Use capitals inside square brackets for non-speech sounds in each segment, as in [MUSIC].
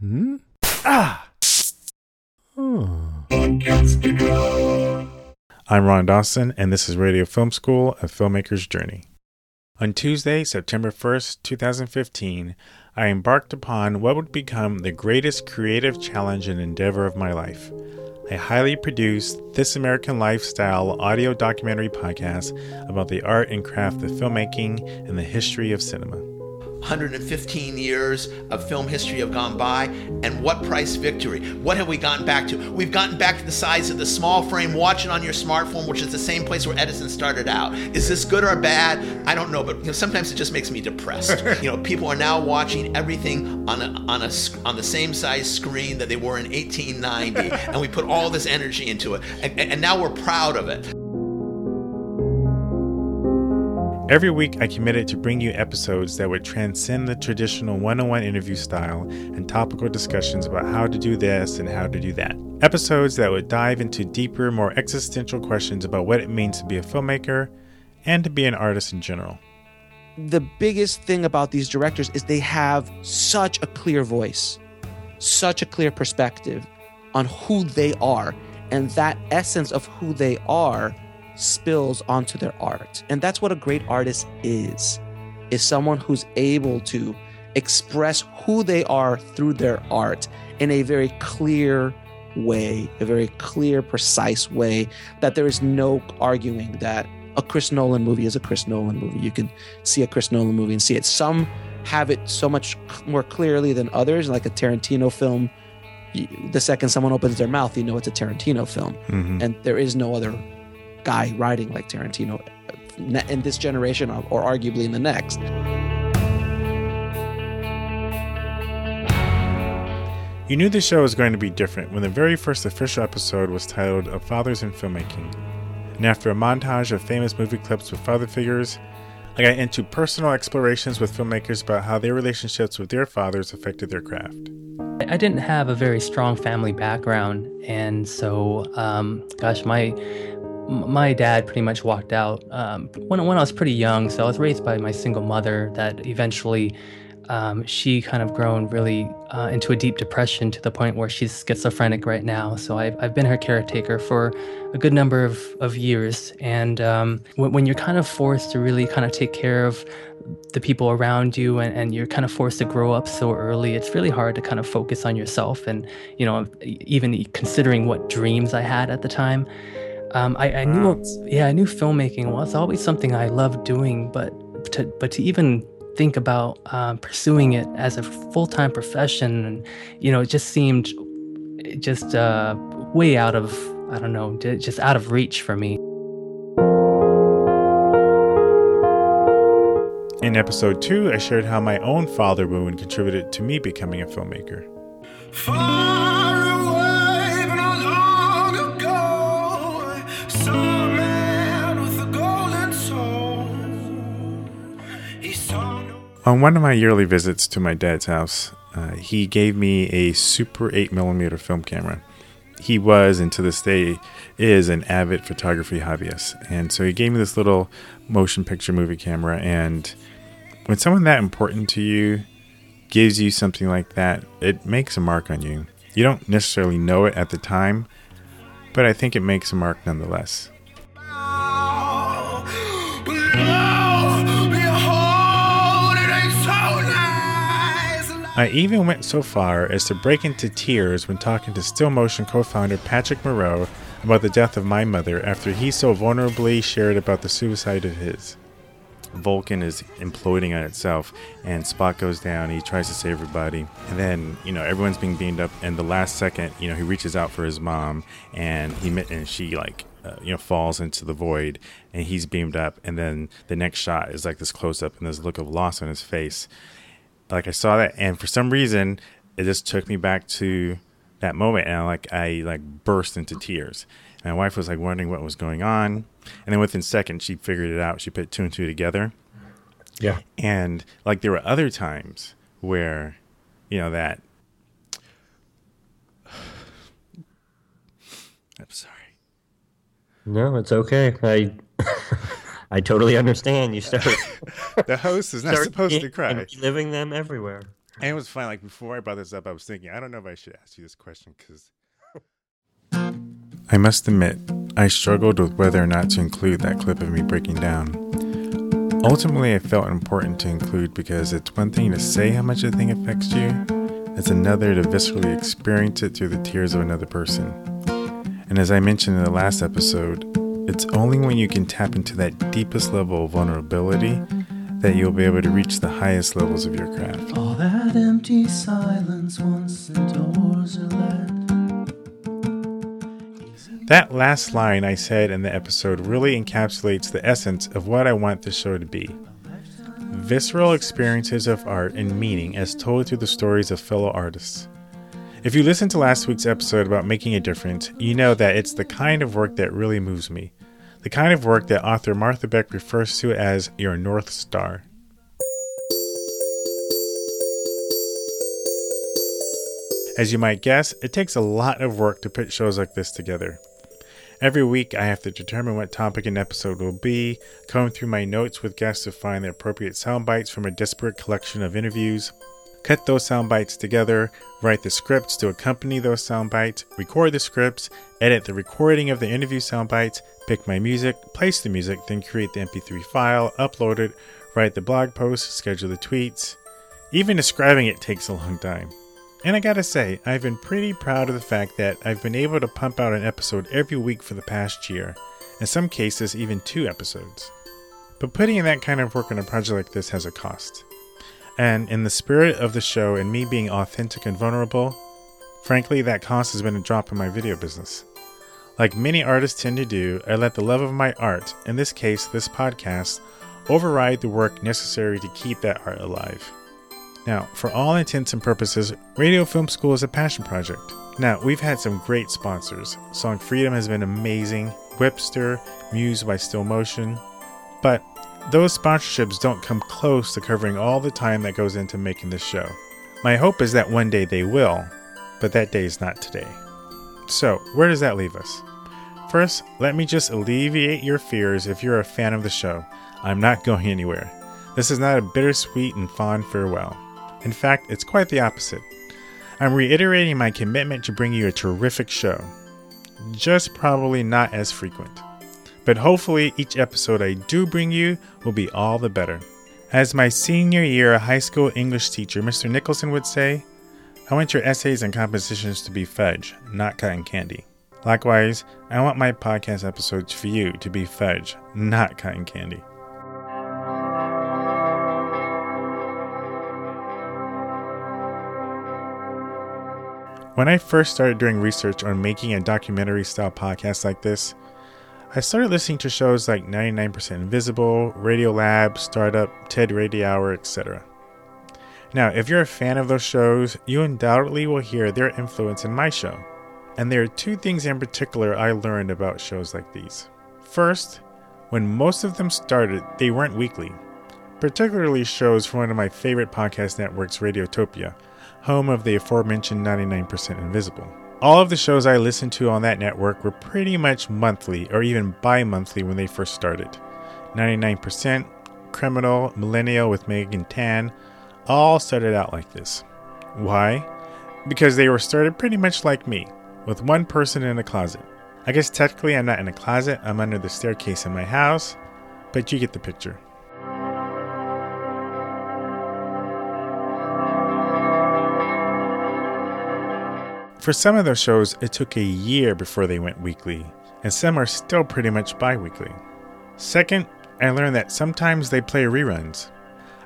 Hmm? Ah! Oh. I'm Ron Dawson, and this is Radio Film School, a filmmaker's journey. On Tuesday, September 1st, 2015, I embarked upon what would become the greatest creative challenge and endeavor of my life a highly produced This American Lifestyle audio documentary podcast about the art and craft of filmmaking and the history of cinema. 115 years of film history have gone by, and what price victory? What have we gotten back to? We've gotten back to the size of the small frame, watch it on your smartphone, which is the same place where Edison started out. Is this good or bad? I don't know, but you know, sometimes it just makes me depressed. [LAUGHS] you know, people are now watching everything on a, on a on the same size screen that they were in 1890, and we put all this energy into it, and, and now we're proud of it. Every week, I committed to bring you episodes that would transcend the traditional one on one interview style and topical discussions about how to do this and how to do that. Episodes that would dive into deeper, more existential questions about what it means to be a filmmaker and to be an artist in general. The biggest thing about these directors is they have such a clear voice, such a clear perspective on who they are. And that essence of who they are spills onto their art. And that's what a great artist is. Is someone who's able to express who they are through their art in a very clear way, a very clear, precise way that there is no arguing that a Chris Nolan movie is a Chris Nolan movie. You can see a Chris Nolan movie and see it. Some have it so much more clearly than others, like a Tarantino film. The second someone opens their mouth, you know it's a Tarantino film. Mm-hmm. And there is no other guy writing like Tarantino in this generation or arguably in the next. You knew the show was going to be different when the very first official episode was titled A Fathers in Filmmaking. And after a montage of famous movie clips with father figures, I got into personal explorations with filmmakers about how their relationships with their fathers affected their craft. I didn't have a very strong family background, and so, um, gosh, my my dad pretty much walked out um, when, when I was pretty young. So I was raised by my single mother that eventually um, she kind of grown really uh, into a deep depression to the point where she's schizophrenic right now. So I've, I've been her caretaker for a good number of, of years. And um, when, when, you're kind of forced to really kind of take care of the people around you and, and you're kind of forced to grow up so early, it's really hard to kind of focus on yourself. And, you know, even considering what dreams I had at the time. Um, I, I knew, yeah, I knew filmmaking was always something I loved doing, but to, but to even think about um, pursuing it as a full-time profession, and you know, it just seemed just uh, way out of, I don't know, just out of reach for me. In episode two, I shared how my own father wound contributed to me becoming a filmmaker. On one of my yearly visits to my dad's house, uh, he gave me a Super 8 millimeter film camera. He was, and to this day is, an avid photography hobbyist. And so he gave me this little motion picture movie camera. And when someone that important to you gives you something like that, it makes a mark on you. You don't necessarily know it at the time, but I think it makes a mark nonetheless. I even went so far as to break into tears when talking to Still Motion co founder Patrick Moreau about the death of my mother after he so vulnerably shared about the suicide of his. Vulcan is imploding on itself, and Spock goes down. He tries to save everybody, and then you know everyone's being beamed up. And the last second, you know, he reaches out for his mom, and he and she like uh, you know falls into the void, and he's beamed up. And then the next shot is like this close up, and a look of loss on his face like I saw that, and for some reason, it just took me back to that moment, and I, like I like burst into tears. And my wife was like wondering what was going on, and then within seconds, she figured it out. She put two and two together. Yeah, and like there were other times where, you know, that. [SIGHS] I'm sorry. No, it's okay. I I totally understand. You start. [LAUGHS] the host is not supposed to cry. Living them everywhere. And it was fine. Like before I brought this up, I was thinking, I don't know if I should ask you this question because I must admit, I struggled with whether or not to include that clip of me breaking down. Ultimately, I felt important to include because it's one thing to say how much a thing affects you, it's another to viscerally experience it through the tears of another person. And as I mentioned in the last episode, it's only when you can tap into that deepest level of vulnerability that you'll be able to reach the highest levels of your craft. All that empty silence once the doors are let. That last line I said in the episode really encapsulates the essence of what I want the show to be visceral experiences of art and meaning as told through the stories of fellow artists. If you listened to last week's episode about making a difference, you know that it's the kind of work that really moves me, the kind of work that author Martha Beck refers to as your North Star. As you might guess, it takes a lot of work to put shows like this together. Every week, I have to determine what topic an episode will be, comb through my notes with guests to find the appropriate sound bites from a disparate collection of interviews, cut those sound bites together, write the scripts to accompany those sound bites, record the scripts, edit the recording of the interview sound bites, pick my music, place the music, then create the MP3 file, upload it, write the blog post, schedule the tweets. Even describing it takes a long time. And I gotta say, I've been pretty proud of the fact that I've been able to pump out an episode every week for the past year, in some cases, even two episodes. But putting in that kind of work on a project like this has a cost. And in the spirit of the show and me being authentic and vulnerable, frankly, that cost has been a drop in my video business. Like many artists tend to do, I let the love of my art, in this case, this podcast, override the work necessary to keep that art alive. Now, for all intents and purposes, Radio Film School is a passion project. Now, we've had some great sponsors. Song Freedom has been amazing, Wipster, Muse by Still Motion. But those sponsorships don't come close to covering all the time that goes into making this show. My hope is that one day they will, but that day is not today. So, where does that leave us? First, let me just alleviate your fears if you're a fan of the show. I'm not going anywhere. This is not a bittersweet and fond farewell. In fact, it's quite the opposite. I'm reiterating my commitment to bring you a terrific show, just probably not as frequent. But hopefully, each episode I do bring you will be all the better. As my senior year high school English teacher, Mr. Nicholson, would say, I want your essays and compositions to be fudge, not cotton candy. Likewise, I want my podcast episodes for you to be fudge, not cotton candy. When I first started doing research on making a documentary style podcast like this, I started listening to shows like 99% Invisible, Radiolab, Startup, TED Radio Hour, etc. Now, if you're a fan of those shows, you undoubtedly will hear their influence in my show. And there are two things in particular I learned about shows like these. First, when most of them started, they weren't weekly, particularly shows from one of my favorite podcast networks, Radiotopia, home of the aforementioned 99% Invisible. All of the shows I listened to on that network were pretty much monthly or even bi monthly when they first started. 99%, Criminal, Millennial with Megan Tan, all started out like this. Why? Because they were started pretty much like me, with one person in a closet. I guess technically I'm not in a closet, I'm under the staircase in my house, but you get the picture. For some of their shows, it took a year before they went weekly, and some are still pretty much bi weekly. Second, I learned that sometimes they play reruns.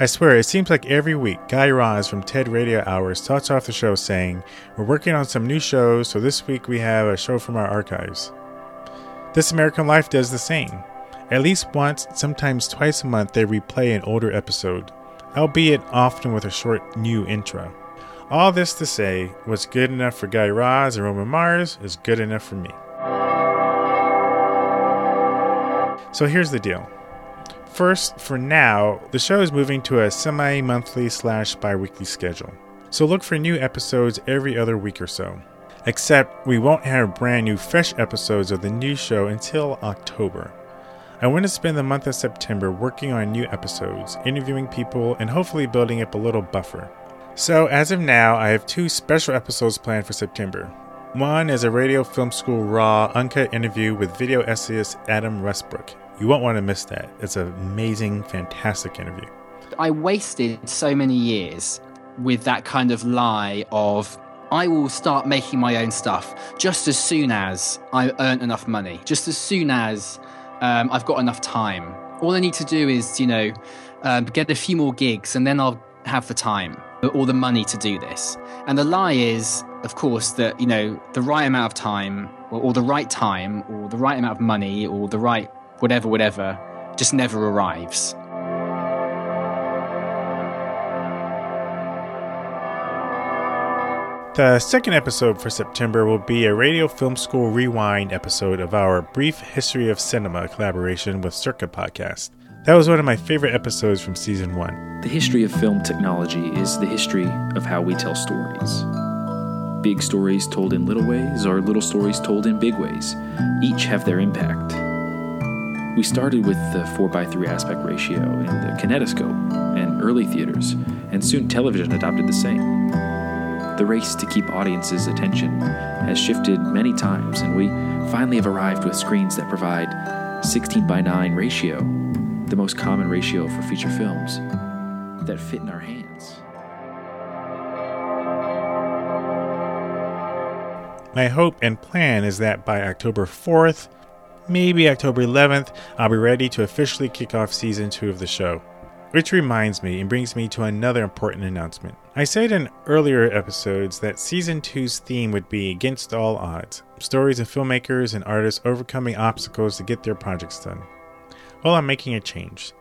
I swear, it seems like every week Guy Raz from TED Radio Hour starts off the show saying, We're working on some new shows, so this week we have a show from our archives. This American Life does the same. At least once, sometimes twice a month, they replay an older episode, albeit often with a short new intro. All this to say, what's good enough for Guy Raz and Roman Mars is good enough for me. So here's the deal. First, for now, the show is moving to a semi monthly slash bi weekly schedule. So look for new episodes every other week or so. Except we won't have brand new fresh episodes of the new show until October. I want to spend the month of September working on new episodes, interviewing people, and hopefully building up a little buffer. So, as of now, I have two special episodes planned for September. One is a Radio Film School Raw uncut interview with video essayist Adam Westbrook. You won't want to miss that. It's an amazing, fantastic interview. I wasted so many years with that kind of lie of I will start making my own stuff just as soon as I earn enough money, just as soon as um, I've got enough time. All I need to do is, you know, um, get a few more gigs and then I'll have the time or the money to do this. And the lie is, of course, that, you know, the right amount of time or, or the right time or the right amount of money or the right whatever, whatever just never arrives. The second episode for September will be a Radio Film School Rewind episode of our Brief History of Cinema collaboration with Circuit Podcast. That was one of my favorite episodes from season one. The history of film technology is the history of how we tell stories. Big stories told in little ways, or little stories told in big ways. Each have their impact. We started with the 4x3 aspect ratio and the kinetoscope and early theaters, and soon television adopted the same. The race to keep audiences' attention has shifted many times, and we finally have arrived with screens that provide 16 by 9 ratio, the most common ratio for feature films, that fit in our hands. My hope and plan is that by October 4th, maybe October 11th, I'll be ready to officially kick off season 2 of the show. Which reminds me and brings me to another important announcement. I said in earlier episodes that season 2's theme would be Against All Odds stories of filmmakers and artists overcoming obstacles to get their projects done. Well, I'm making a change.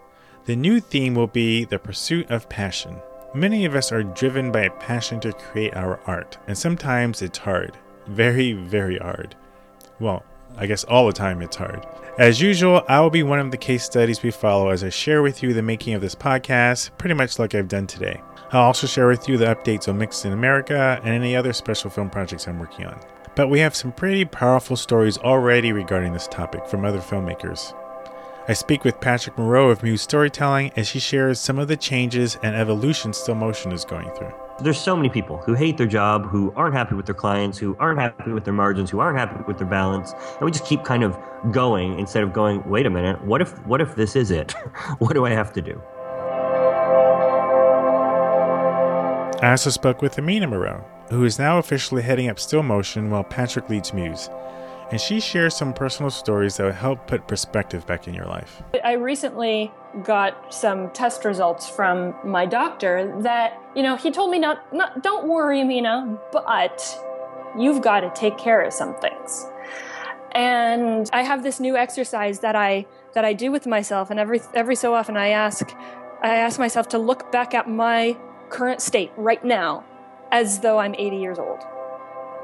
The new theme will be The Pursuit of Passion. Many of us are driven by a passion to create our art, and sometimes it's hard. Very, very hard. Well, I guess all the time it's hard. As usual, I will be one of the case studies we follow as I share with you the making of this podcast, pretty much like I've done today. I'll also share with you the updates on Mixed in America and any other special film projects I'm working on. But we have some pretty powerful stories already regarding this topic from other filmmakers. I speak with Patrick Moreau of Muse Storytelling as she shares some of the changes and evolution Still Motion is going through. There's so many people who hate their job, who aren't happy with their clients, who aren't happy with their margins, who aren't happy with their balance, and we just keep kind of going instead of going, wait a minute, what if what if this is it? [LAUGHS] what do I have to do? I also spoke with Amina Moreau, who is now officially heading up Still Motion while Patrick leads Muse. And she shares some personal stories that will help put perspective back in your life. I recently got some test results from my doctor that, you know, he told me not, not don't worry, Amina, but you've got to take care of some things. And I have this new exercise that I that I do with myself and every every so often I ask I ask myself to look back at my current state right now as though I'm 80 years old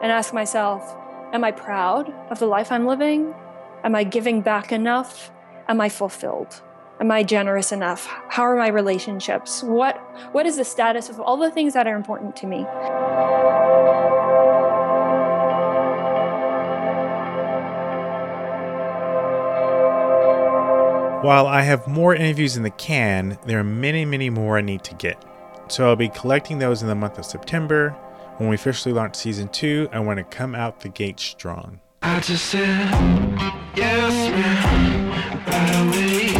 and ask myself, am I proud of the life I'm living? Am I giving back enough? Am I fulfilled? Am I generous enough? How are my relationships? What what is the status of all the things that are important to me? While I have more interviews in the can, there are many, many more I need to get. So I'll be collecting those in the month of September. When we officially launch season two, I want to come out the gate strong. I just said, yes, ma'am, right away.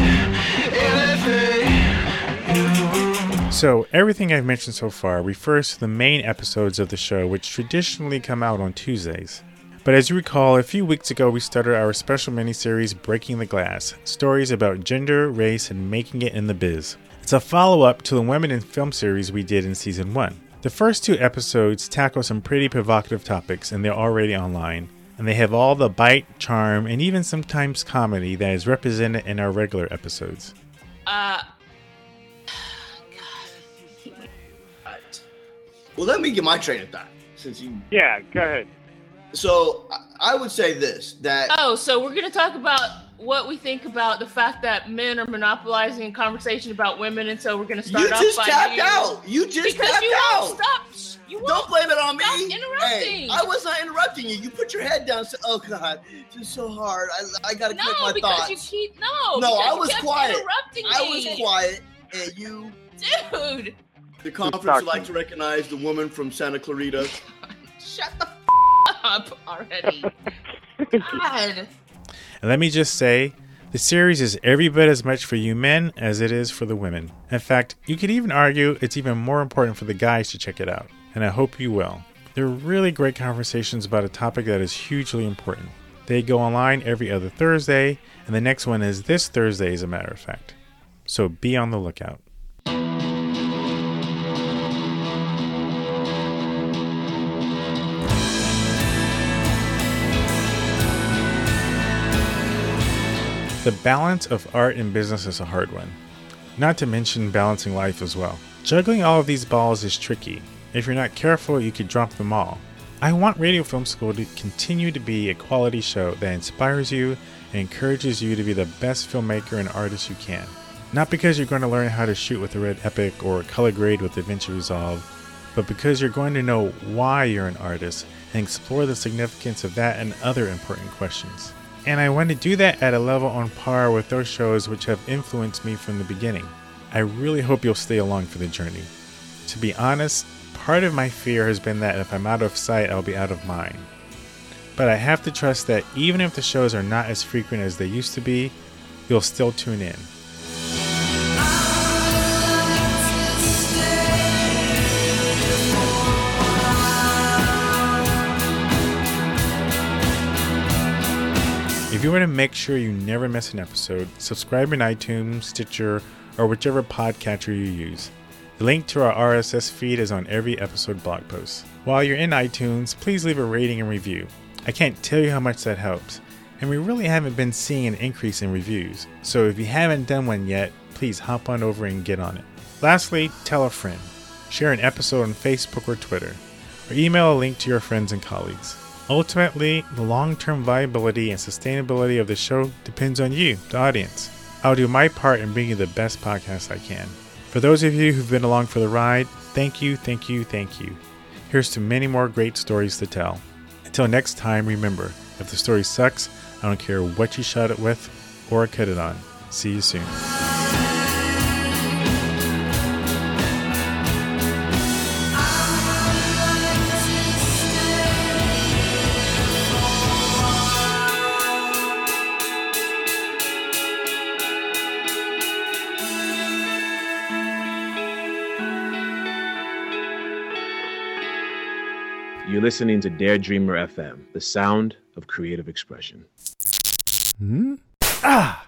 Anything you want. So, everything I've mentioned so far refers to the main episodes of the show, which traditionally come out on Tuesdays. But as you recall, a few weeks ago we started our special miniseries Breaking the Glass stories about gender, race, and making it in the biz. It's a follow up to the Women in Film series we did in season 1. The first two episodes tackle some pretty provocative topics, and they're already online. And they have all the bite, charm, and even sometimes comedy that is represented in our regular episodes. Uh, God. Well, let me get my train of thought since you. Yeah, go ahead. So I- I would say this that oh, so we're gonna talk about what we think about the fact that men are monopolizing conversation about women, and so we're gonna start you off just by tapped you. out. You just because tapped you out. won't stop. You won't Don't blame it on me. interrupting. Hey, I was not interrupting you. You put your head down. and said, "Oh God, this is so hard. I, I gotta no, collect my because thoughts." you keep no. no, I was quiet. Interrupting I was quiet, and you. dude. The conference would like to recognize the woman from Santa Clarita. [LAUGHS] Shut the f- up already. [LAUGHS] God. And let me just say, the series is every bit as much for you men as it is for the women. In fact, you could even argue it's even more important for the guys to check it out. And I hope you will. They're really great conversations about a topic that is hugely important. They go online every other Thursday, and the next one is this Thursday, as a matter of fact. So be on the lookout. The balance of art and business is a hard one, not to mention balancing life as well. Juggling all of these balls is tricky. If you're not careful, you could drop them all. I want Radio Film School to continue to be a quality show that inspires you and encourages you to be the best filmmaker and artist you can. Not because you're going to learn how to shoot with a red epic or color grade with DaVinci Resolve, but because you're going to know why you're an artist and explore the significance of that and other important questions. And I want to do that at a level on par with those shows which have influenced me from the beginning. I really hope you'll stay along for the journey. To be honest, part of my fear has been that if I'm out of sight, I'll be out of mind. But I have to trust that even if the shows are not as frequent as they used to be, you'll still tune in. If you want to make sure you never miss an episode, subscribe in iTunes, Stitcher, or whichever podcatcher you use. The link to our RSS feed is on every episode blog post. While you're in iTunes, please leave a rating and review. I can't tell you how much that helps, and we really haven't been seeing an increase in reviews, so if you haven't done one yet, please hop on over and get on it. Lastly, tell a friend, share an episode on Facebook or Twitter, or email a link to your friends and colleagues. Ultimately, the long term viability and sustainability of the show depends on you, the audience. I'll do my part in bringing the best podcast I can. For those of you who've been along for the ride, thank you, thank you, thank you. Here's to many more great stories to tell. Until next time, remember if the story sucks, I don't care what you shot it with or cut it on. See you soon. Listening to Dare Dreamer FM, the sound of creative expression. Hmm? Ah!